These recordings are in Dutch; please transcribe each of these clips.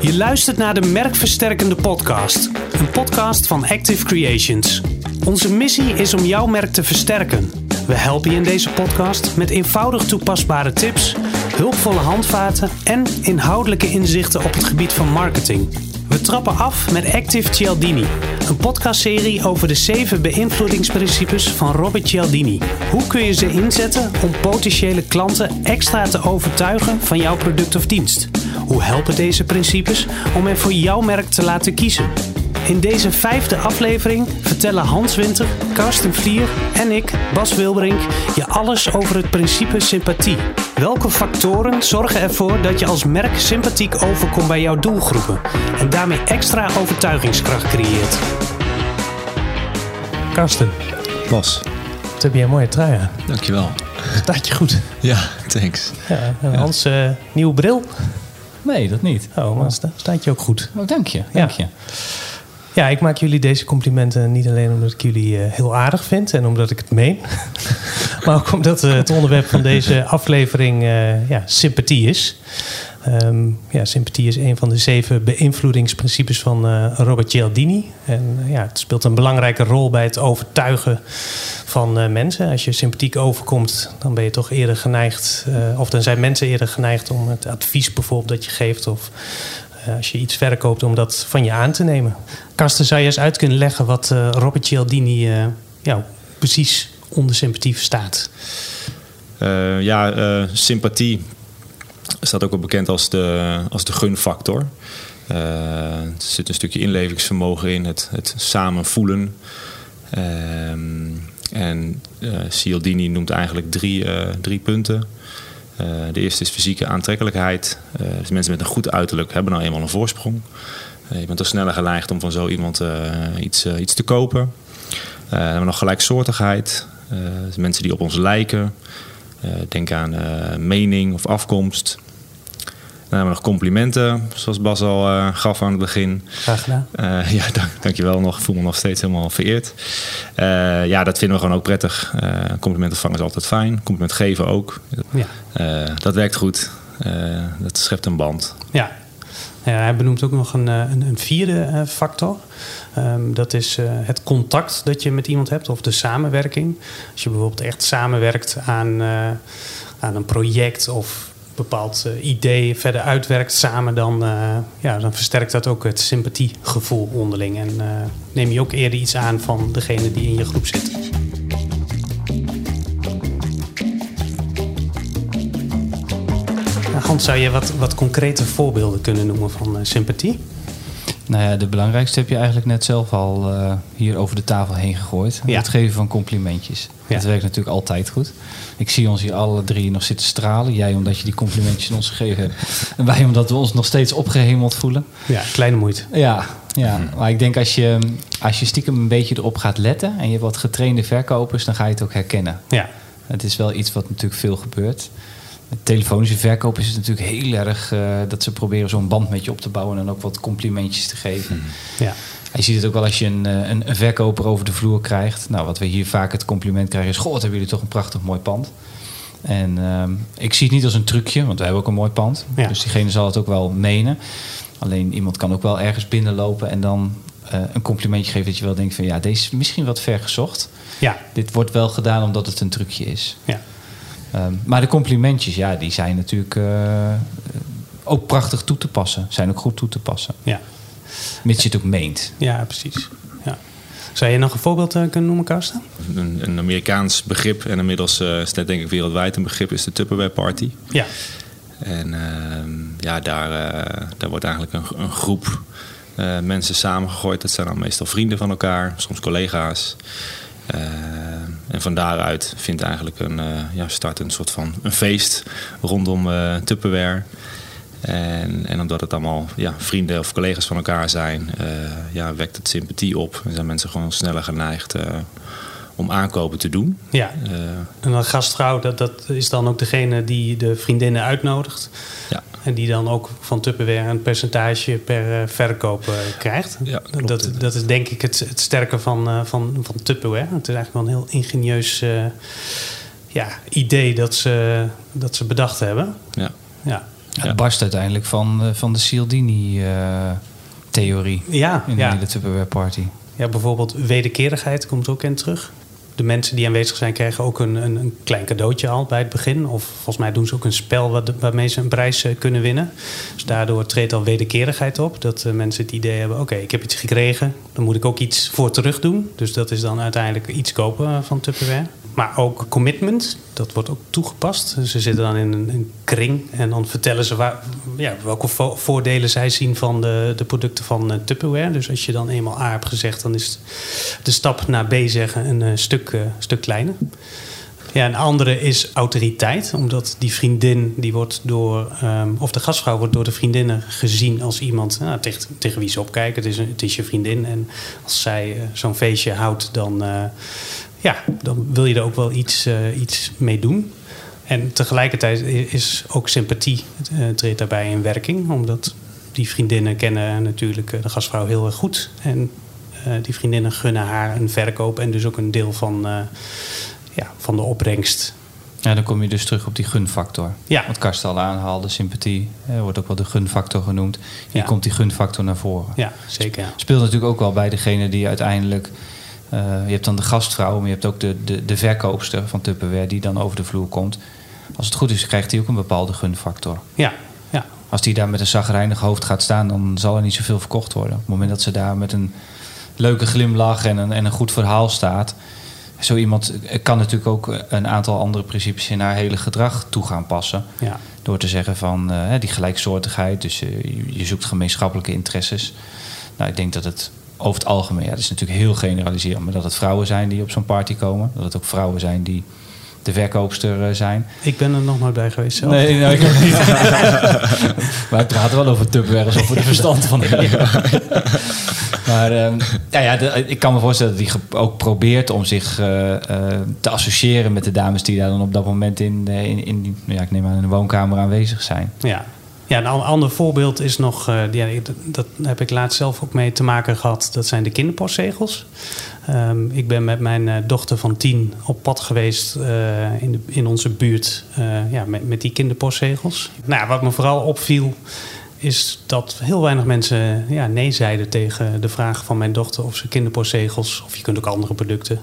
Je luistert naar de Merkversterkende Podcast, een podcast van Active Creations. Onze missie is om jouw merk te versterken. We helpen je in deze podcast met eenvoudig toepasbare tips, hulpvolle handvaten en inhoudelijke inzichten op het gebied van marketing. We trappen af met Active Cialdini, een podcastserie over de zeven beïnvloedingsprincipes van Robert Cialdini. Hoe kun je ze inzetten om potentiële klanten extra te overtuigen van jouw product of dienst? Hoe helpen deze principes om er voor jouw merk te laten kiezen? In deze vijfde aflevering vertellen Hans Winter, Karsten Vlier en ik, Bas Wilbrink, je alles over het principe sympathie. Welke factoren zorgen ervoor dat je als merk sympathiek overkomt bij jouw doelgroepen en daarmee extra overtuigingskracht creëert? Karsten, Bas, wat heb je een mooie trui aan? dankjewel. Staat je goed? Ja, thanks. Ja, en Hans, eh, nieuwe bril? Nee, dat niet. Oh, maar sta- staat je ook goed. Oh, dank je. Dank je. Ja, ik maak jullie deze complimenten niet alleen omdat ik jullie eh, heel aardig vind en omdat ik het meen. maar ook omdat eh, het onderwerp van deze aflevering eh, ja, sympathie is. Ehm, ja, sympathie is een van de zeven beïnvloedingsprincipes van Robert Cialdini. En ja, het speelt een belangrijke rol bij het overtuigen van mensen. Als je sympathiek overkomt, dan ben je toch eerder geneigd, of dan zijn mensen eerder geneigd om het advies bijvoorbeeld dat je geeft of als je iets verkoopt om dat van je aan te nemen. Karsten, zou je eens uit kunnen leggen wat eh, Robert Cialdini eh, precies onder sympathie verstaat? Eh, ja, eh, sympathie staat ook wel bekend als de, als de gunfactor. Eh, er zit een stukje inlevingsvermogen in, het, het samen voelen. Ehm, en eh Cialdini noemt eigenlijk drie, eh, drie punten. Eh, de eerste is fysieke aantrekkelijkheid. Eh, dus mensen met een goed uiterlijk hebben nou eenmaal een voorsprong. Eh, je bent er sneller geneigd om van zo iemand iets, iets te kopen. Dan hebben we nog gelijksoortigheid. Dus mensen die op ons lijken. Denk aan mening of afkomst. We nog complimenten, zoals Bas al eh, gaf aan het begin. Graag gedaan. Eh, ja, dank, dankjewel nog. Ik voel me nog steeds helemaal vereerd. Eh, ja, dat vinden we gewoon ook prettig. Complimenten ontvangen is altijd fijn. Compliment geven ook. Ja. Dat werkt goed. Dat schept een band. Ja. Ja, hij benoemt ook nog een, een, een vierde factor. Ehm, dat is het contact dat je met iemand hebt of de samenwerking. Als je bijvoorbeeld echt samenwerkt aan, aan een project of bepaald eh, idee verder uitwerkt samen, dan, eh, ja, dan versterkt dat ook het sympathiegevoel onderling. En eh, neem je ook eerder iets aan van degene die in je groep zit. Hans, zou je wat, wat concrete voorbeelden kunnen noemen van sympathie? Nou ja, de belangrijkste heb je eigenlijk net zelf al eh, hier over de tafel heen gegooid. Ja. Het geven van complimentjes. Ja. Dat werkt natuurlijk altijd goed. Ik zie ons hier alle drie nog zitten stralen. Jij omdat je die complimentjes aan ons gegeven hebt. En wij omdat we ons nog steeds opgehemeld voelen. Ja, kleine moeite. Ja, ja. maar ik denk als je, als je stiekem een beetje erop gaat letten... en je hebt wat getrainde verkopers, dan ga je het ook herkennen. Ja, Het is wel iets wat natuurlijk veel gebeurt. Met telefonische verkoop is het natuurlijk heel erg eh, dat ze proberen zo'n band met je op te bouwen en ook wat complimentjes te geven. ja. Je ziet het ook wel als je een, eh, een, een verkoper over de vloer krijgt. Nou, wat we hier vaak het compliment krijgen is: Goh, wat hebben jullie toch een prachtig mooi pand. En ehm, ik zie het niet als een trucje, want wij hebben ook een mooi pand. Ja. Dus diegene zal het ook wel menen. Alleen iemand kan ook wel ergens binnenlopen en dan eh, een complimentje geven dat je wel denkt van ja, deze is misschien wat ver gezocht. ja, Dit wordt wel gedaan omdat het een trucje is. ja. Ehm, maar de complimentjes, ja, die zijn natuurlijk eh, ook prachtig toe te passen. Zijn ook goed toe te passen. ja. Mits je het ook meent. Ja, precies. Ja. Zou je nog een voorbeeld eh, kunnen noemen, Karsten? Een, een Amerikaans begrip en inmiddels eh, is het denk ik wereldwijd een begrip is de Tupperware Party. Ja, En ehm, ja, daar, eh, daar wordt eigenlijk een, een groep eh, mensen samengegooid. Dat zijn dan meestal vrienden van elkaar, soms collega's. Eh, en van daaruit vindt eigenlijk een, eh, ja, start een soort van een feest rondom eh Tupperware. En, en omdat het allemaal ja, vrienden of collega's van elkaar zijn, ja, wekt het sympathie op. En zijn mensen gewoon sneller geneigd om aankopen te doen. ja. En een gastvrouw, dat, dat is dan ook degene die de vriendinnen uitnodigt. ja. En die dan ook van Tupperware een percentage per eh, verkoop eh, krijgt. Ja, klopt. dat, dat is denk ik het, het sterke van, eh, van, van Tupperware. Het is eigenlijk wel een heel ingenieus eh, ja, idee dat ze, dat ze bedacht hebben. Ja. Ja. Het barst uiteindelijk van, eh, van de Cialdini-theorie Ja, in de ja. hele Tupperware party. Ja, bijvoorbeeld wederkerigheid komt er ook in terug. De mensen die aanwezig zijn krijgen ook een, een, een klein cadeautje al bij het begin. Of volgens mij doen ze ook een spel waarmee ze een prijs eh, kunnen winnen. Dus daardoor treedt al wederkerigheid op. Dat eh, mensen het idee hebben, oké, ik heb iets gekregen. Dan moet ik ook iets voor terug doen. Dus dat is dan uiteindelijk iets kopen eh, van Tupperware. Maar ook commitment, dat wordt ook toegepast. Ze zitten dan in een, een kring en dan vertellen ze waar, ja, welke vo- voordelen zij zien van de, de producten van eh, Tupperware. Dus als je dan eenmaal A hebt gezegd, dan is de stap naar B zeggen een eh, stuk, eh, stuk kleiner. Ja, een andere is autoriteit. Omdat die vriendin, die wordt door, ehm, of de gastvrouw wordt door de vriendinnen gezien als iemand nou, tegen, tegen wie ze opkijken. Het is, het is je vriendin. En als zij zo'n feestje houdt, dan, ja, dan wil je er ook wel iets, eh, iets mee doen. En tegelijkertijd is ook sympathie eh, treedt daarbij in werking. Omdat die vriendinnen kennen natuurlijk eh, de gastvrouw heel erg goed. En die vriendinnen gunnen haar een verkoop en dus ook een deel van, ja, van de opbrengst. Ja, dan kom je dus terug op die gunfactor. Ja. Wat Karsten al aanhaalde, sympathie, eh, wordt ook wel de gunfactor genoemd. Hier Ja. komt die gunfactor naar voren. Ja, zeker. Ja. Speelt natuurlijk ook wel bij degene die uiteindelijk... eh, je hebt dan de gastvrouw, maar je hebt ook de, de, de verkoopster van Tupperware... die dan over de vloer komt. Als het goed is, krijgt hij ook een bepaalde gunfactor. Ja, ja. Als die daar met een zagrijnig hoofd gaat staan... dan zal er niet zoveel verkocht worden. Op het moment dat ze daar met een leuke glimlach en een, en een goed verhaal staat... Zo iemand kan natuurlijk ook een aantal andere principes in haar hele gedrag toe gaan passen. ja. Door te zeggen van eh, die gelijksoortigheid, dus eh, je zoekt gemeenschappelijke interesses. Nou, ik denk dat het over het algemeen, ja, dat is natuurlijk heel generaliserend, maar dat het vrouwen zijn die op zo'n party komen. Dat het ook vrouwen zijn die de verkoopster eh, zijn. Ik ben er nog nooit bij geweest zelf. Nee, nou, ik ook niet. maar ik praat wel over Tupperware alsof we er verstand van hebben. maar ehm, ja, ja, de- ik kan me voorstellen dat hij ook probeert om zich eh, eh, te associëren met de dames die daar dan op dat moment in, in, in ja, ik neem aan in de woonkamer aanwezig zijn. Ja. Ja, een an- ander voorbeeld is nog, ja, dat, heb ik laatst zelf ook mee te maken gehad. Dat zijn de kinderpostzegels. Ehm, ik ben met mijn eh, dochter van tien op pad geweest eh, in, de, in onze buurt ja, met, met die kinderpostzegels. Nou, wat me vooral opviel is dat heel weinig mensen ja, nee zeiden tegen de vraag van mijn dochter of ze kinderpostzegels, of je kunt ook andere producten,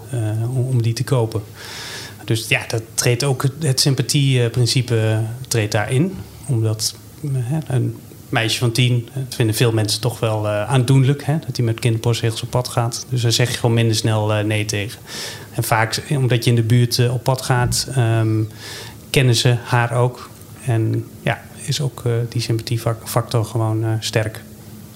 om, die te kopen. Dus ja, dat treedt ook het- sympathieprincipe treedt daarin. Omdat een meisje van tien, dat vinden veel mensen toch wel eh, aandoenlijk. Hè, dat hij met kinderpostzegels op pad gaat. Dus daar zeg je gewoon minder snel eh, nee tegen. En vaak, omdat je in de buurt eh, op pad gaat, ehm, kennen ze haar ook. En ja, is ook die sympathiefactor gewoon sterk.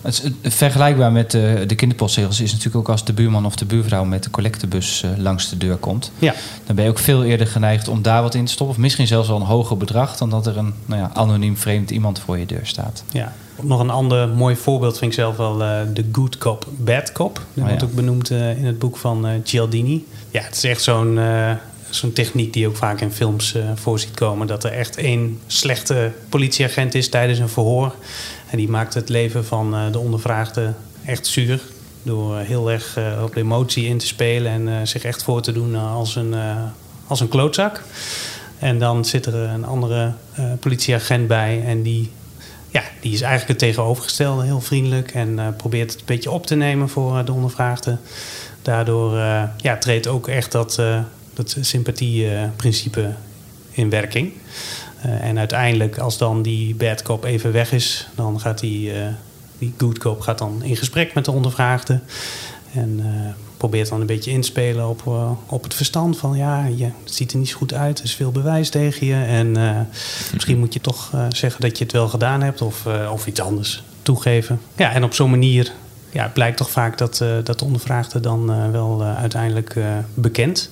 Het is, eh, vergelijkbaar met eh, de kinderpostzegels is natuurlijk ook als de buurman of de buurvrouw met de collectebus eh, langs de deur komt. Ja, Dan ben je ook veel eerder geneigd om daar wat in te stoppen. Of misschien zelfs wel een hoger bedrag dan dat er een nou ja, anoniem vreemd iemand voor je deur staat. Ja. Nog een ander mooi voorbeeld vind ik zelf wel eh, de good cop, bad cop. Dat Oh, wordt ja. ook benoemd in het boek van Cialdini. Ja, het is echt zo'n zo'n techniek die je ook vaak in films eh voor ziet komen. Dat er echt één slechte politieagent is tijdens een verhoor. En die maakt het leven van eh, de ondervraagde echt zuur. Door eh, heel erg eh, op emotie in te spelen en zich echt voor te doen als, een, als een klootzak. En dan zit er een andere politieagent bij en die ja, die is eigenlijk het tegenovergestelde, heel vriendelijk en probeert het een beetje op te nemen voor de ondervraagde. Daardoor ja, treedt ook echt dat, dat sympathieprincipe in werking. Eh, en uiteindelijk, als dan die bad cop even weg is, dan gaat die, eh, die good cop gaat dan in gesprek met de ondervraagde. En eh, probeert dan een beetje inspelen op, op het verstand van ja, je, ziet er niet zo goed uit, er is veel bewijs tegen je. En misschien moet je toch zeggen dat je het wel gedaan hebt of, of iets anders toegeven. Ja, en op zo'n manier ja, het blijkt toch vaak dat, dat de ondervraagde dan wel uiteindelijk bekend.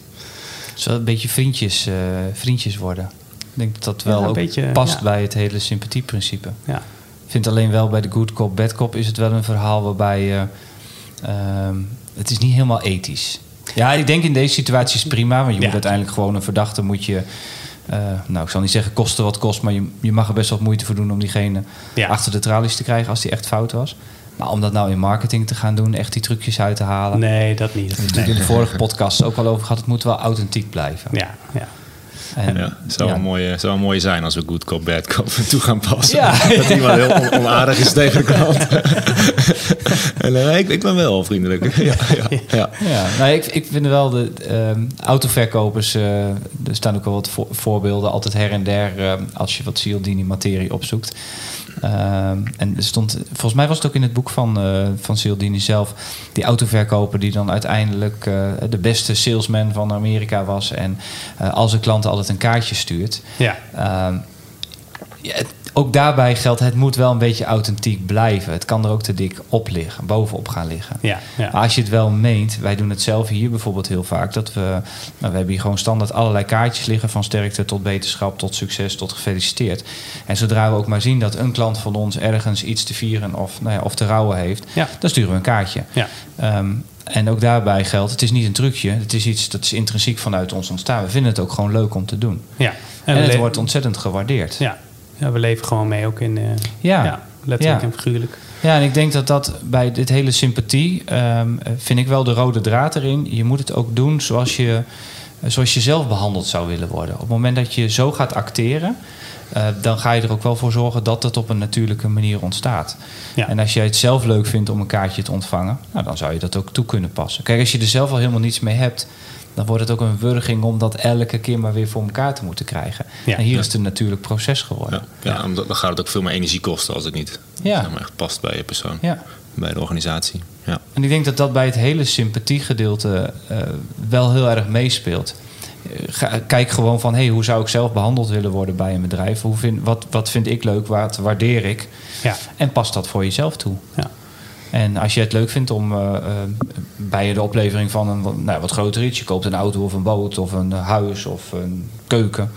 Zo een beetje vriendjes, vriendjes worden. Ik denk dat dat wel Ja, ook beetje, past ja. bij het hele sympathieprincipe. Ja, Ik vind alleen wel bij de good cop, bad cop is het wel een verhaal waarbij je... ehm, het is niet helemaal ethisch. Ja, ik denk in deze situatie is prima. Want je moet uiteindelijk gewoon een verdachte moet je... eh, nou, ik zal niet zeggen kosten wat kost, maar je, je mag er best wat moeite voor doen om diegene Ja. achter de tralies te krijgen als die echt fout was. Maar om dat nou in marketing te gaan doen, echt die trucjes uit te halen. nee, dat niet. We hebben natuurlijk in de vorige podcast ook al over gehad. Het moet wel authentiek blijven. Ja, ja. En, Ja, het zou, ja. Wel mooi, eh, zou wel mooi zijn als we good cop, bad cop toe gaan passen. Ja. Dat iemand heel on- onaardig is tegen de klant. en eh, ik, ik ben wel vriendelijk. Ja, ja, ja. Ja, nou, ik, ik vind wel de ehm, autoverkopers. eh, er staan ook wel wat vo- voorbeelden, altijd her en der, eh, als je wat Cialdini-materie opzoekt. Ehm, en er stond, volgens mij was het ook in het boek van, eh van Cialdini zelf, die autoverkoper die dan uiteindelijk eh, de beste salesman van Amerika was en eh al zijn klanten altijd een kaartje stuurt. Ja, Ehm, ja, ook daarbij geldt, het moet wel een beetje authentiek blijven. Het kan er ook te dik op liggen, bovenop gaan liggen. ja, ja. Maar als je het wel meent, wij doen het zelf hier bijvoorbeeld heel vaak, dat we, nou, we hebben hier gewoon standaard allerlei kaartjes liggen, van sterkte tot beterschap, tot succes, tot gefeliciteerd. En zodra we ook maar zien dat een klant van ons ergens iets te vieren of, nou ja, of te rouwen heeft, Ja. dan sturen we een kaartje. Ja. Ehm, en ook daarbij geldt, het is niet een trucje, het is iets dat is intrinsiek vanuit ons ontstaan. We vinden het ook gewoon leuk om te doen. ja. En, we het wordt ontzettend gewaardeerd. ja. Ja, we leven gewoon mee ook in... eh, Ja. ja, letterlijk Ja. en figuurlijk. Ja, en ik denk dat dat bij dit hele sympathie, ehm, vind ik wel de rode draad erin. Je moet het ook doen zoals je, zoals je zelf behandeld zou willen worden. Op het moment dat je zo gaat acteren, eh, dan ga je er ook wel voor zorgen dat het op een natuurlijke manier ontstaat. Ja. En als jij het zelf leuk vindt om een kaartje te ontvangen, nou, dan zou je dat ook toe kunnen passen. Kijk, als je er zelf al helemaal niets mee hebt, dan wordt het ook een wurging om dat elke keer maar weer voor elkaar te moeten krijgen. Ja. En hier is het een natuurlijk proces geworden. Ja, ja, omdat dan gaat het ook veel meer energie kosten als het niet Ja. zeg maar, echt past bij je persoon, ja. bij de organisatie. Ja. En ik denk dat dat bij het hele sympathiegedeelte eh wel heel erg meespeelt. Eh, ga- kijk gewoon van, hey, hoe zou ik zelf behandeld willen worden bij een bedrijf? Hoe vind, wat, wat vind ik leuk? Wat waardeer ik? Ja, En pas dat voor jezelf toe. ja. En als je het leuk vindt om eh, eh, bij de oplevering van een wat- nou, wat groter iets... je koopt een auto of een boot of een huis of een keuken...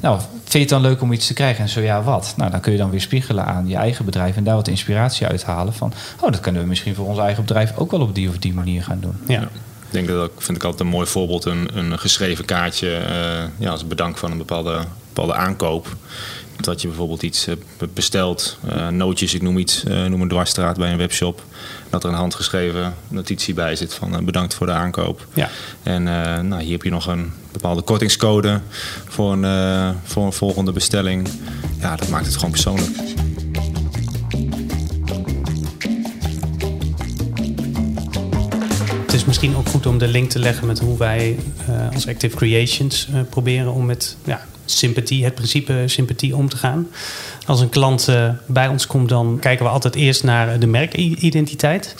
Nou, vind je het dan leuk om iets te krijgen? En zo ja, wat? Nou, dan kun je dan weer spiegelen aan je eigen bedrijf... en daar wat inspiratie uithalen van... oh, dat kunnen we misschien voor ons eigen bedrijf ook wel op die of die manier gaan doen. ja. Ik denk dat dat vind ik altijd een mooi voorbeeld, een, een geschreven kaartje eh, ja, als bedank van een bepaalde, bepaalde aankoop. Dat je bijvoorbeeld iets eh, bestelt, eh, nootjes, ik noem iets, eh, noem een dwarsstraat bij een webshop. Dat er een handgeschreven notitie bij zit van bedankt voor de aankoop. Ja. En nou, hier heb je nog een bepaalde kortingscode voor een, voor een volgende bestelling. Ja, dat maakt het gewoon persoonlijk. Het is misschien ook goed om de link te leggen met hoe wij als Active Creations proberen om met ja, sympathie, het principe sympathie om te gaan. Als een klant eh, bij ons komt, dan kijken we altijd eerst naar de merkidentiteit.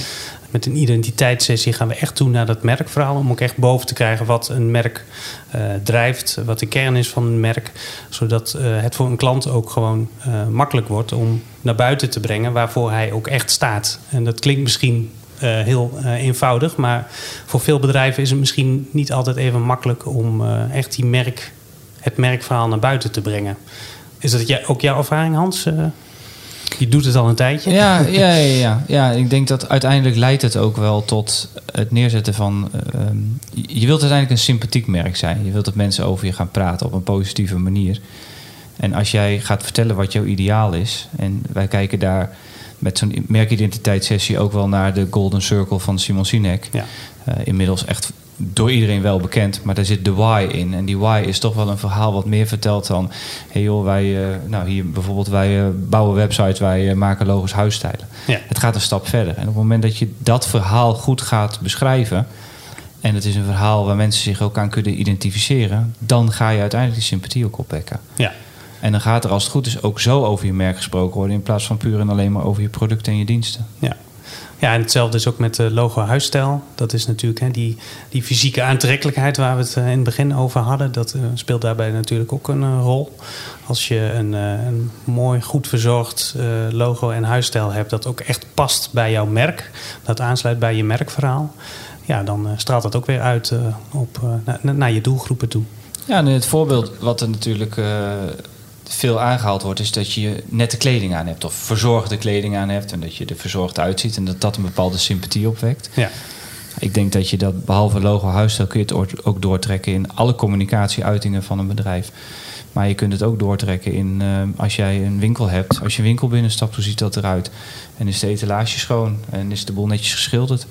Met een identiteitssessie gaan we echt toe naar dat merkverhaal. Om ook echt boven te krijgen wat een merk eh, drijft. Wat de kern is van een merk. Zodat eh, het voor een klant ook gewoon eh, makkelijk wordt om naar buiten te brengen. Waarvoor hij ook echt staat. En dat klinkt misschien eh, heel eh, eenvoudig. Maar voor veel bedrijven is het misschien niet altijd even makkelijk om eh, echt die merk, het merkverhaal naar buiten te brengen. Is dat ook jouw ervaring, Hans? Eh, je doet het al een tijdje. Ja, ja, ja, ja. ja, ik denk dat uiteindelijk leidt het ook wel tot het neerzetten van... eh, ehm, je wilt uiteindelijk een sympathiek merk zijn. Je wilt dat mensen over je gaan praten op een positieve manier. En als jij gaat vertellen wat jouw ideaal is... en wij kijken daar met zo'n merkidentiteitssessie ook wel naar de Golden Circle van Simon Sinek... Ja. Eh, inmiddels echt door iedereen wel bekend, maar daar zit de why in. En die why is toch wel een verhaal wat meer vertelt dan... hey joh, wij, eh, nou hier bijvoorbeeld, wij eh, bouwen websites, wij eh, maken logos huisstijlen. Ja. Het gaat een stap verder. En op het moment dat je dat verhaal goed gaat beschrijven... en het is een verhaal waar mensen zich ook aan kunnen identificeren... dan ga je uiteindelijk die sympathie ook opwekken. Ja. En dan gaat er als het goed is ook zo over je merk gesproken worden... in plaats van puur en alleen maar over je producten en je diensten. Ja. Ja, en hetzelfde is ook met logo huisstijl. Dat is natuurlijk hè, die, die fysieke aantrekkelijkheid waar we het eh, in het begin over hadden. Dat eh, speelt daarbij natuurlijk ook een eh, rol. Als je een, een mooi, goed verzorgd logo en huisstijl hebt... dat ook echt past bij jouw merk. Dat aansluit bij je merkverhaal. Ja, dan straalt dat ook weer uit op, eh, na- naar je doelgroepen toe. Ja, en het voorbeeld wat er natuurlijk veel aangehaald wordt, is dat je nette kleding aan hebt of verzorgde kleding aan hebt en dat je er verzorgd uitziet en dat dat een bepaalde sympathie opwekt. Ja, Ik denk dat je dat behalve logo huisstijl kun je het ook doortrekken in alle communicatieuitingen van een bedrijf. Maar je kunt het ook doortrekken in eh, als jij een winkel hebt. Als je een winkel binnenstapt, hoe ziet dat eruit? En is de etalage schoon? En is de boel netjes geschilderd?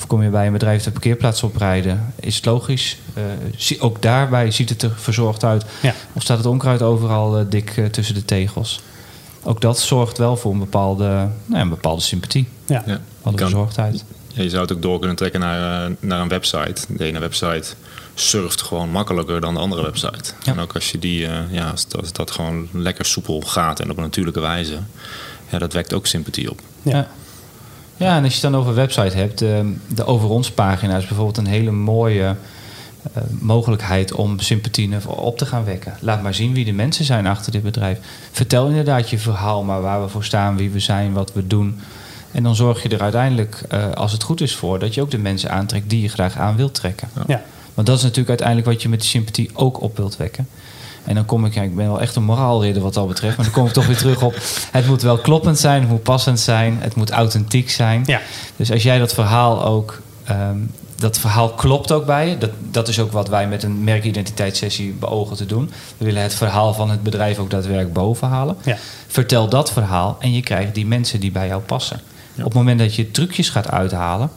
Of kom je bij een bedrijf de parkeerplaats oprijden? Is het logisch? Eh, zie- ook daarbij ziet het er verzorgd uit. Ja. Of staat het onkruid overal eh, dik eh, tussen de tegels? Ook dat zorgt wel voor een bepaalde, nou ja, een bepaalde sympathie. Ja. Ja. Wat Kan- verzorgdheid. Ja, je zou het ook door kunnen trekken naar, naar een website. De ene website surft gewoon makkelijker dan de andere website. Ja. En ook als je die, ja, als dat, als dat gewoon lekker soepel gaat en op een natuurlijke wijze, ja, dat wekt ook sympathie op. Ja. Ja, en als je het dan over website hebt, de, de over ons pagina is bijvoorbeeld een hele mooie eh, mogelijkheid om sympathie op te gaan wekken. Laat maar zien wie de mensen zijn achter dit bedrijf. Vertel inderdaad je verhaal, maar waar we voor staan, wie we zijn, wat we doen. En dan zorg je er uiteindelijk, eh, als het goed is, voor dat je ook de mensen aantrekt die je graag aan wilt trekken. Ja. Want dat is natuurlijk uiteindelijk wat je met die sympathie ook op wilt wekken. En dan kom ik, ja, ik ben wel echt een moraalridder wat dat betreft, maar dan kom ik toch weer terug op: het moet wel kloppend zijn, het moet passend zijn, het moet authentiek zijn. Ja. Dus als jij dat verhaal ook, ehm, dat verhaal klopt ook bij je, dat, dat is ook wat wij met een merkidentiteitssessie beogen te doen. We willen het verhaal van het bedrijf ook daadwerkelijk boven halen. Ja. Vertel dat verhaal en je krijgt die mensen die bij jou passen. Op het moment dat je trucjes gaat uithalen,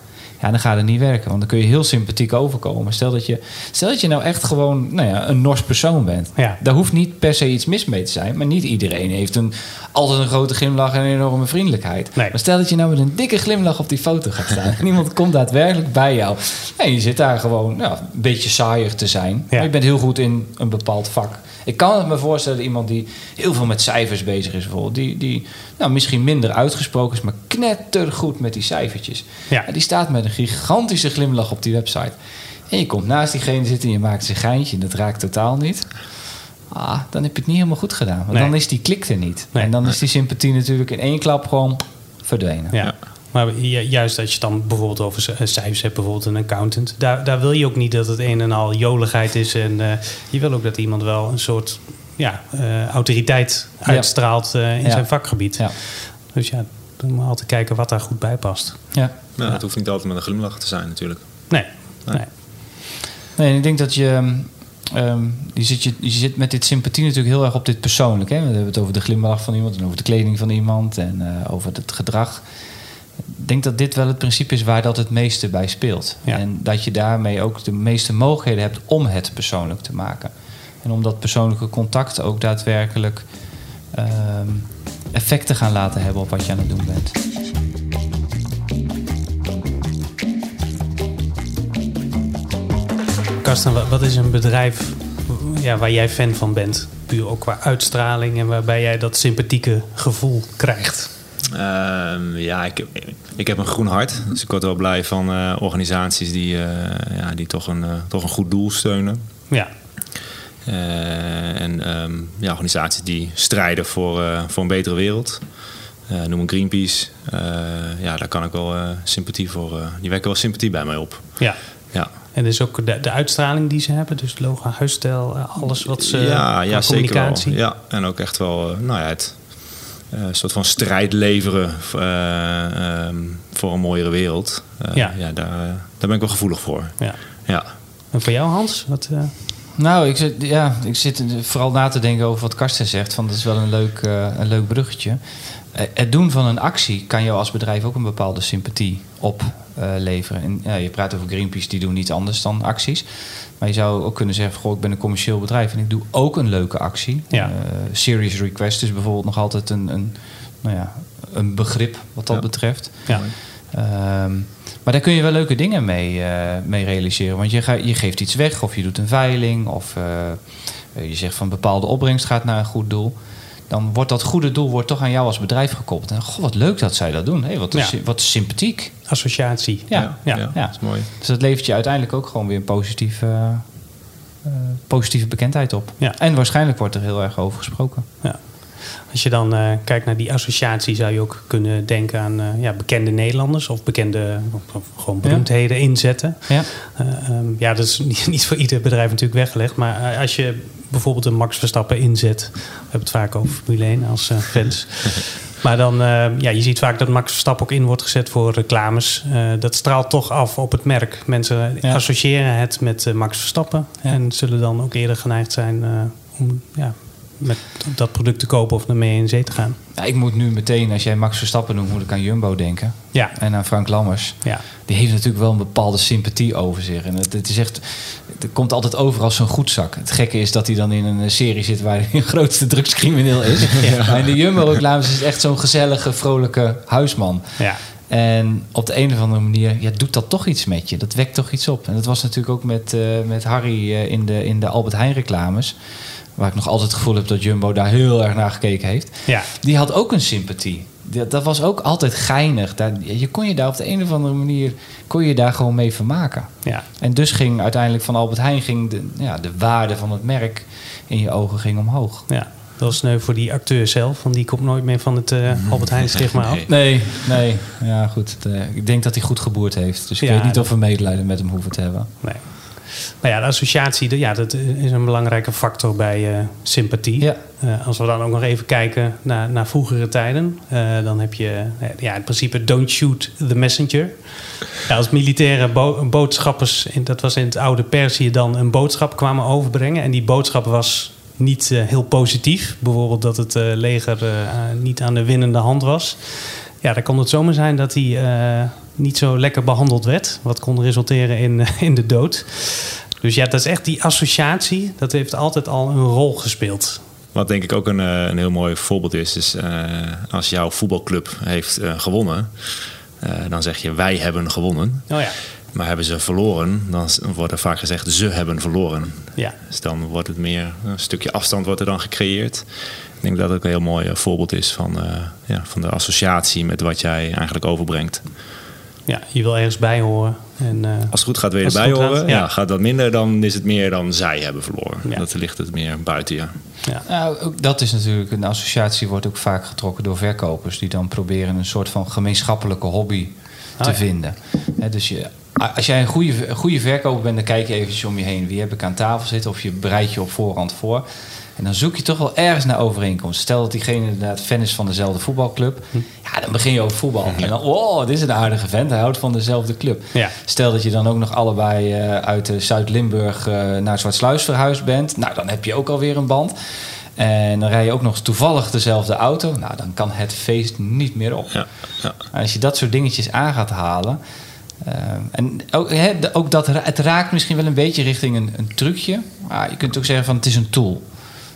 ja, dan gaat het niet werken. Want dan kun je heel sympathiek overkomen. Stel dat je, stel dat je nou echt gewoon nou ja, een Nors persoon bent. Ja. Daar hoeft niet per se iets mis mee te zijn. Maar niet iedereen heeft een, altijd een grote glimlach en een enorme vriendelijkheid. Nee. Maar stel dat je nou met een dikke glimlach op die foto gaat staan. en iemand komt daadwerkelijk bij jou. En je zit daar gewoon nou, een beetje saaier te zijn. Ja. Maar je bent heel goed in een bepaald vak. Ik kan het me voorstellen dat iemand die heel veel met cijfers bezig is, bijvoorbeeld, die, die nou, misschien minder uitgesproken is, maar knettergoed met die cijfertjes. Ja. die staat met een gigantische glimlach op die website. En je komt naast diegene zitten en je maakt een geintje en dat raakt totaal niet. Ah, dan heb je het niet helemaal goed gedaan. Want Nee. dan is die klik er niet. Nee. En dan is die sympathie natuurlijk in één klap gewoon verdwenen. Ja. Maar ju- juist als je het dan bijvoorbeeld over eh, cijfers hebt, bijvoorbeeld een accountant, daar, daar wil je ook niet dat het een en al joligheid is. En eh, je wil ook dat iemand wel een soort ja, eh, autoriteit uitstraalt eh, in Ja. zijn vakgebied. Ja. Dus ja, dan moet je altijd kijken wat daar goed bij past. Ja. Nou, Het hoeft niet altijd met een glimlach te zijn natuurlijk. Nee, Nee. nee. Ik denk dat je, ehm, je, zit, je, je zit met dit sympathie natuurlijk heel erg op dit persoonlijk. Hè? We hebben het over de glimlach van iemand en over de kleding van iemand en eh, over het gedrag. Ik denk dat dit wel het principe is waar dat het meeste bij speelt. Ja. En dat je daarmee ook de meeste mogelijkheden hebt om het persoonlijk te maken. En om dat persoonlijke contact ook daadwerkelijk ehm, effect te gaan laten hebben op wat je aan het doen bent. Karsten, wa- wat is een bedrijf ja, waar jij fan van bent? Puur ook qua uitstraling en waarbij jij dat sympathieke gevoel krijgt. Ehm, ja, ik, ik heb een groen hart. Dus ik word wel blij van eh, organisaties die, eh, ja, die toch, een, eh, toch een goed doel steunen. Ja, en ehm, ja, organisaties die strijden voor, voor een betere wereld. Noem een Greenpeace. Ja, daar kan ik wel sympathie voor. die wekken wel sympathie bij mij op. ja. Ja, En dus ook de, de uitstraling die ze hebben, dus logo, huisstijl, alles wat ze ja, ja qua zeker wel. communicatie. Ja, en ook echt wel nou ja, het een soort van strijd leveren eh, ehm, voor een mooiere wereld. Eh, Ja. ja. daar, daar ben ik wel gevoelig voor. Ja. Ja. En voor jou, Hans? Wat, eh, Nou, ik zit, ja, ik zit vooral na te denken over wat Karsten zegt. Van, dat is wel een leuk, eh, een leuk bruggetje. Eh, het doen van een actie kan jou als bedrijf ook een bepaalde sympathie opleveren. en ja, je praat over Greenpeace, die doen niets anders dan acties. Maar je zou ook kunnen zeggen, goh, ik ben een commercieel bedrijf en ik doe ook een leuke actie. Ja. Eh, serious request is bijvoorbeeld nog altijd een, een, nou ja, een begrip wat dat Ja. betreft. ja. Ehm, maar daar kun je wel leuke dingen mee, eh, mee realiseren. Want je, ga, je geeft iets weg of je doet een veiling of eh, je zegt van bepaalde opbrengst gaat naar een goed doel. Dan wordt dat goede doel wordt toch aan jou als bedrijf gekoppeld. En goh, wat leuk dat zij dat doen. Hey, wat, Ja. wat sympathiek. Associatie. Ja, ja. ja. dat is mooi. Dus dat levert je uiteindelijk ook gewoon weer een positieve, eh, positieve bekendheid op. Ja. En waarschijnlijk wordt er heel erg over gesproken. Ja. Als je dan eh, kijkt naar die associatie, zou je ook kunnen denken aan eh, ja, bekende Nederlanders of bekende of, gewoon beroemdheden inzetten. Ja. Eh, ehm, ja, dat is niet, niet voor ieder bedrijf natuurlijk weggelegd. Maar als je bijvoorbeeld een Max Verstappen inzet, we hebben het vaak over Formule 1 als fans. Maar dan, ja, je ziet vaak dat Max Verstappen ook in wordt gezet voor reclames. Dat straalt toch af op het merk. Mensen Ja. associëren het met Max Verstappen. Ja. En zullen dan ook eerder geneigd zijn om ja, met dat product te kopen of ermee in zee te gaan. Ja, ik moet nu meteen, als jij Max Verstappen noemt, moet ik aan Jumbo denken. Ja. En aan Frank Lammers. Ja. Die heeft natuurlijk wel een bepaalde sympathie over zich. En het, het is echt, het komt altijd over als zo'n goedzak. Het gekke is dat hij dan in een serie zit waar hij een grootste drugscrimineel is. Maar in de Jumbo-reclames is echt zo'n gezellige, vrolijke huisman. Ja. En op de een of andere manier ja, doet dat toch iets met je. Dat wekt toch iets op. En dat was natuurlijk ook met, eh, met Harry eh, in, de, in de Albert Heijn reclames. Waar ik nog altijd het gevoel heb dat Jumbo daar heel erg naar gekeken heeft. Ja. Die had ook een sympathie. Dat, dat was ook altijd geinig. Daar, je kon je daar op de een of andere manier kon je daar gewoon mee vermaken. Ja. En dus ging uiteindelijk van Albert Heijn ging de, ja, de waarde van het merk in je ogen ging omhoog. ja. Dat was sneu voor die acteur zelf, want die komt nooit meer van het eh, Albert Heijn stigma af. Nee. Nee. Ja, goed. Eh, ik denk dat hij goed geboerd heeft. Dus ik Ja, weet niet of we medelijden met hem hoeven te hebben. Nee. Nou ja, de associatie, ja, dat is een belangrijke factor bij eh, sympathie. Ja. Eh, als we dan ook nog even kijken naar, naar vroegere tijden, eh, dan heb je ja, in principe don't shoot the messenger. Ja, als militaire bo- boodschappers, in, dat was in het oude Perzië dan, een boodschap kwamen overbrengen. En die boodschap was niet heel positief. Bijvoorbeeld dat het leger niet aan de winnende hand was. Ja, dan kon het zomaar zijn dat hij eh, niet zo lekker behandeld werd. Wat kon resulteren in, eh, in de dood. Dus ja, dat is echt die associatie. Dat heeft altijd al een rol gespeeld. Wat denk ik ook een, eh, een heel mooi voorbeeld is, is eh, als jouw voetbalclub heeft gewonnen, dan zeg je wij hebben gewonnen. Oh ja. Maar hebben ze verloren, dan wordt er vaak gezegd ze hebben verloren. Ja. Dus dan wordt het meer, een stukje afstand wordt er dan gecreëerd. Ik denk dat het ook een heel mooi voorbeeld is van, ja, van de associatie met wat jij eigenlijk overbrengt. Ja, je wil ergens bij horen. En, eh, Als het goed gaat, wil je erbij goed gaat, horen. ja. Ja. gaat dat minder, dan is het meer dan zij hebben verloren. Ja. Dat ligt het meer buiten je. ja. Nou, ook dat is natuurlijk, een associatie wordt ook vaak getrokken door verkopers die dan proberen een soort van gemeenschappelijke hobby te Ah, ja. vinden. Hè, dus je, als jij een goede, een goede verkoper bent, dan kijk je eventjes om je heen. Wie heb ik aan tafel zitten? Of je bereidt je op voorhand voor. En dan zoek je toch wel ergens naar overeenkomst. Stel dat diegene inderdaad fan is van dezelfde voetbalclub. Hm. Ja, dan begin je over voetbal. En dan, oh, dit is een aardige vent. Hij houdt van dezelfde club. Ja. Stel dat je dan ook nog allebei eh, uit eh, Zuid-Limburg eh, naar Zwartsluis verhuisd bent. Nou, dan heb je ook alweer een band. En dan rij je ook nog toevallig dezelfde auto. Nou, dan kan het feest niet meer op. Ja, Als je dat soort dingetjes aan gaat halen. en ook, ook dat, het raakt misschien wel een beetje richting een, een trucje. Maar je kunt ook zeggen van het is een tool.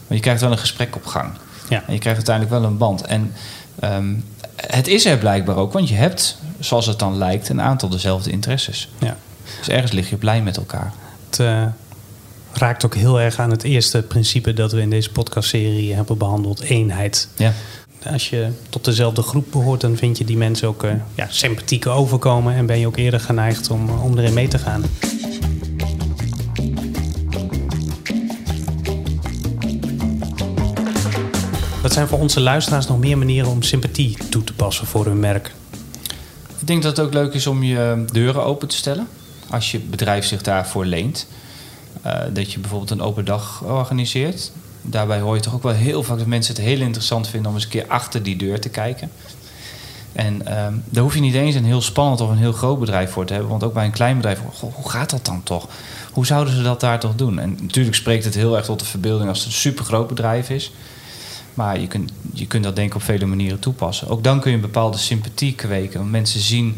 Maar je krijgt wel een gesprek op gang. Ja. En je krijgt uiteindelijk wel een band. En ehm, het is er blijkbaar ook, want je hebt, zoals het dan lijkt, een aantal dezelfde interesses. ja. Dus ergens lig je blij met elkaar. Het eh, raakt ook heel erg aan het eerste principe dat we in deze podcastserie hebben behandeld: eenheid. Ja. Als je tot dezelfde groep behoort, dan vind je die mensen ook eh, ja, sympathieker overkomen en ben je ook eerder geneigd om, eh, om erin mee te gaan. Wat zijn voor onze luisteraars nog meer manieren om sympathie toe te passen voor hun merk? Ik denk dat het ook leuk is om je deuren open te stellen. Als je bedrijf zich daarvoor leent. Eh, dat je bijvoorbeeld een open dag organiseert. Daarbij hoor je toch ook wel heel vaak dat mensen het heel interessant vinden om eens een keer achter die deur te kijken. En ehm, daar hoef je niet eens een heel spannend of een heel groot bedrijf voor te hebben. Want ook bij een klein bedrijf, hoe gaat dat dan toch? Hoe zouden ze dat daar toch doen? En natuurlijk spreekt het heel erg tot de verbeelding als het een supergroot bedrijf is. Maar je kunt, je kunt dat denk ik op vele manieren toepassen. Ook dan kun je een bepaalde sympathie kweken. Want mensen zien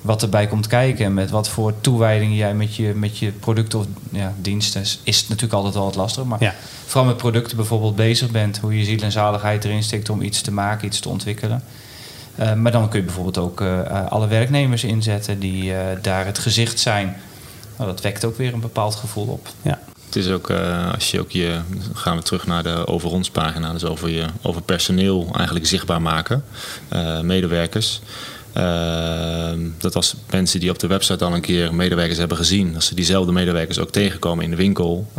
wat erbij komt kijken. En met wat voor toewijding jij met je, met je producten of ja, diensten... is het natuurlijk altijd wel wat lastig. Maar Ja. vooral met producten bijvoorbeeld bezig bent. Hoe je ziel en zaligheid erin steekt om iets te maken, iets te ontwikkelen. Eh, maar dan kun je bijvoorbeeld ook eh, eh, alle werknemers inzetten die daar het gezicht zijn. Nou, dat wekt ook weer een bepaald gevoel op. Ja, Het is ook, eh, als je ook je, gaan we terug naar de over ons pagina, dus over, je, over personeel eigenlijk zichtbaar maken, eh, medewerkers. Eh, dat als mensen die op de website al een keer medewerkers hebben gezien, als ze diezelfde medewerkers ook tegenkomen in de winkel,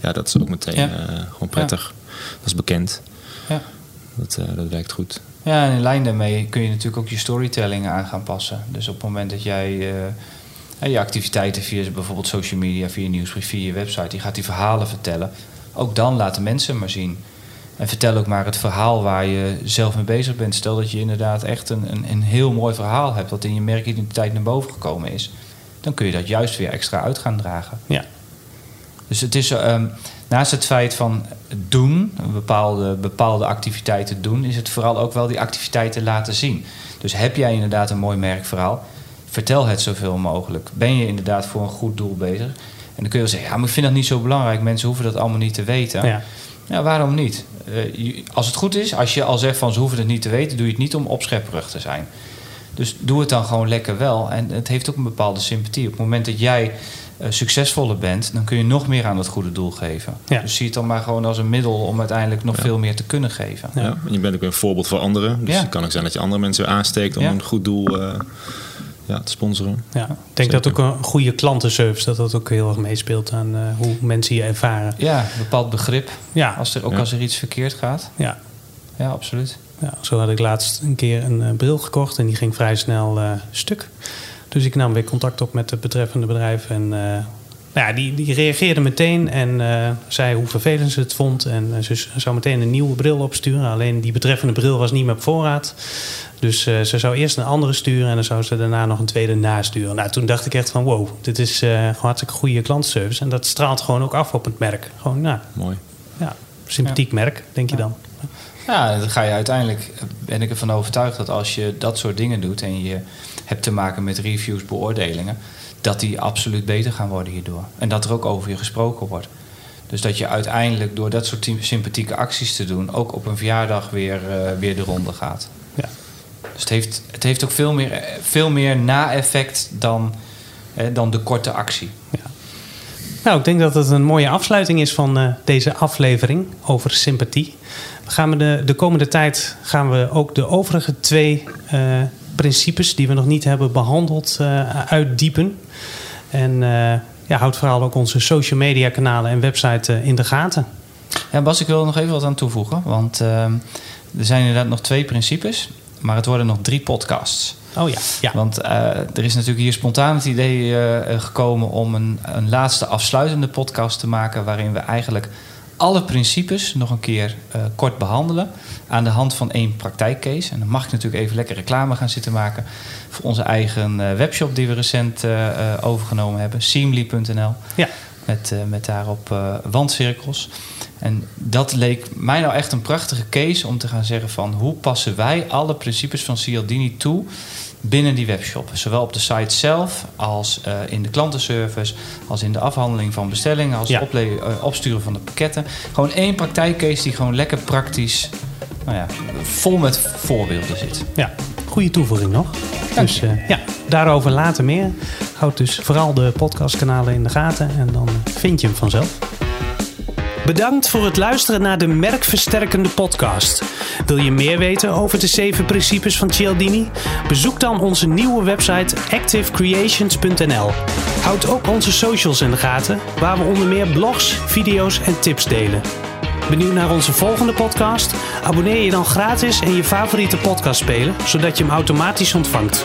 ja, dat is ook meteen Ja. gewoon prettig. Dat is bekend. Ja. Dat, dat werkt goed. Ja, en in lijn daarmee kun je natuurlijk ook je storytelling aan gaan passen. Dus op het moment dat jij je activiteiten via bijvoorbeeld social media, via nieuwsbrief, via je website, je gaat die verhalen vertellen. Ook dan laten mensen maar zien. En vertel ook maar het verhaal waar je zelf mee bezig bent. Stel dat je inderdaad echt een, een, een heel mooi verhaal hebt, wat in je merkidentiteit naar boven gekomen is. Dan kun je dat juist weer extra uit gaan dragen. ja. Dus het is, ehm, naast het feit van doen, bepaalde, bepaalde activiteiten doen, is het vooral ook wel die activiteiten laten zien. Dus heb jij inderdaad een mooi merkverhaal, vertel het zoveel mogelijk. Ben je inderdaad voor een goed doel bezig? En dan kun je wel zeggen, ja, maar ik vind dat niet zo belangrijk. Mensen hoeven dat allemaal niet te weten. Ja. Ja, waarom niet? Uh, als het goed is, als je al zegt van ze hoeven het niet te weten, doe je het niet om opschepperig te zijn. Dus doe het dan gewoon lekker wel. En het heeft ook een bepaalde sympathie. Op het moment dat jij uh, succesvoller bent, dan kun je nog meer aan het goede doel geven. Ja. Dus zie het dan maar gewoon als een middel om uiteindelijk nog Ja. veel meer te kunnen geven. Ja. en je bent ook een voorbeeld voor anderen. Dus Ja. het kan ook zijn dat je andere mensen aansteekt om Ja. een goed doel eh, ja, te sponsoren. Ja. Ik denk dat ook een goede klantenservice dat dat ook heel erg meespeelt aan eh, hoe mensen je ervaren. Ja, een bepaald begrip. Ja, Als er, ook Ja. als er iets verkeerd gaat. ja. Ja, absoluut. Ja, zo had ik laatst een keer een eh, bril gekocht en die ging vrij snel eh, stuk. Dus ik nam weer contact op met het betreffende bedrijf. En eh, nou ja, die, die reageerde meteen en eh, zei hoe vervelend ze het vond. En eh, ze zou meteen een nieuwe bril opsturen. Alleen die betreffende bril was niet meer op voorraad. Dus eh, ze zou eerst een andere sturen en dan zou ze daarna nog een tweede nasturen. Nou, toen dacht ik echt van wow, dit is eh, gewoon hartstikke goede klantenservice. En dat straalt gewoon ook af op het merk. Gewoon, nou, Mooi. ja, sympathiek merk, denk je dan. Ja, dan ga je uiteindelijk, ben ik ervan overtuigd dat als je dat soort dingen doet en je hebt te maken met reviews, beoordelingen, dat die absoluut beter gaan worden hierdoor. En dat er ook over je gesproken wordt. Dus dat je uiteindelijk door dat soort sympathieke acties te doen, ook op een verjaardag weer, uh, weer de ronde gaat. Ja. Dus het heeft, het heeft ook veel meer, veel meer na-effect dan, eh, dan de korte actie. Ja. Nou, ik denk dat het een mooie afsluiting is van uh, deze aflevering over sympathie. We gaan de, de komende tijd gaan we ook de overige twee uh, principes die we nog niet hebben behandeld uh, uitdiepen. En uh, ja, houd vooral ook onze social media kanalen en website in de gaten. Ja, Bas, ik wil er nog even wat aan toevoegen. Want er zijn inderdaad nog twee principes, maar het worden nog drie podcasts. Oh ja. ja. Want uh, er is natuurlijk hier spontaan het idee uh, gekomen om een, een, laatste afsluitende podcast te maken. waarin we eigenlijk alle principes nog een keer uh, kort behandelen. aan de hand van één praktijkcase. En dan mag ik natuurlijk even lekker reclame gaan zitten maken. voor onze eigen webshop die we recent uh, overgenomen hebben, seamly.nl. Ja. Met, met daarop wandcirkels. En dat leek mij nou echt een prachtige case om te gaan zeggen van hoe passen wij alle principes van Cialdini toe binnen die webshop. Zowel op de site zelf als uh, in de klantenservice, als in de afhandeling van bestellingen, als Ja. het uh, opsturen van de pakketten. Gewoon één praktijkcase die gewoon lekker praktisch, nou ja, vol met voorbeelden zit. Ja, goede toevoeging nog. Dank dus uh, ja, daarover later meer. Houd dus vooral de podcastkanalen in de gaten en dan vind je hem vanzelf. Bedankt voor het luisteren naar de Merkversterkende podcast. Wil je meer weten over de zeven principes van Cialdini? Bezoek dan onze nieuwe website activecreations.nl. Houd ook onze socials in de gaten, waar we onder meer blogs, video's en tips delen. Benieuwd naar onze volgende podcast? Abonneer je dan gratis in je favoriete podcastspeler, zodat je hem automatisch ontvangt.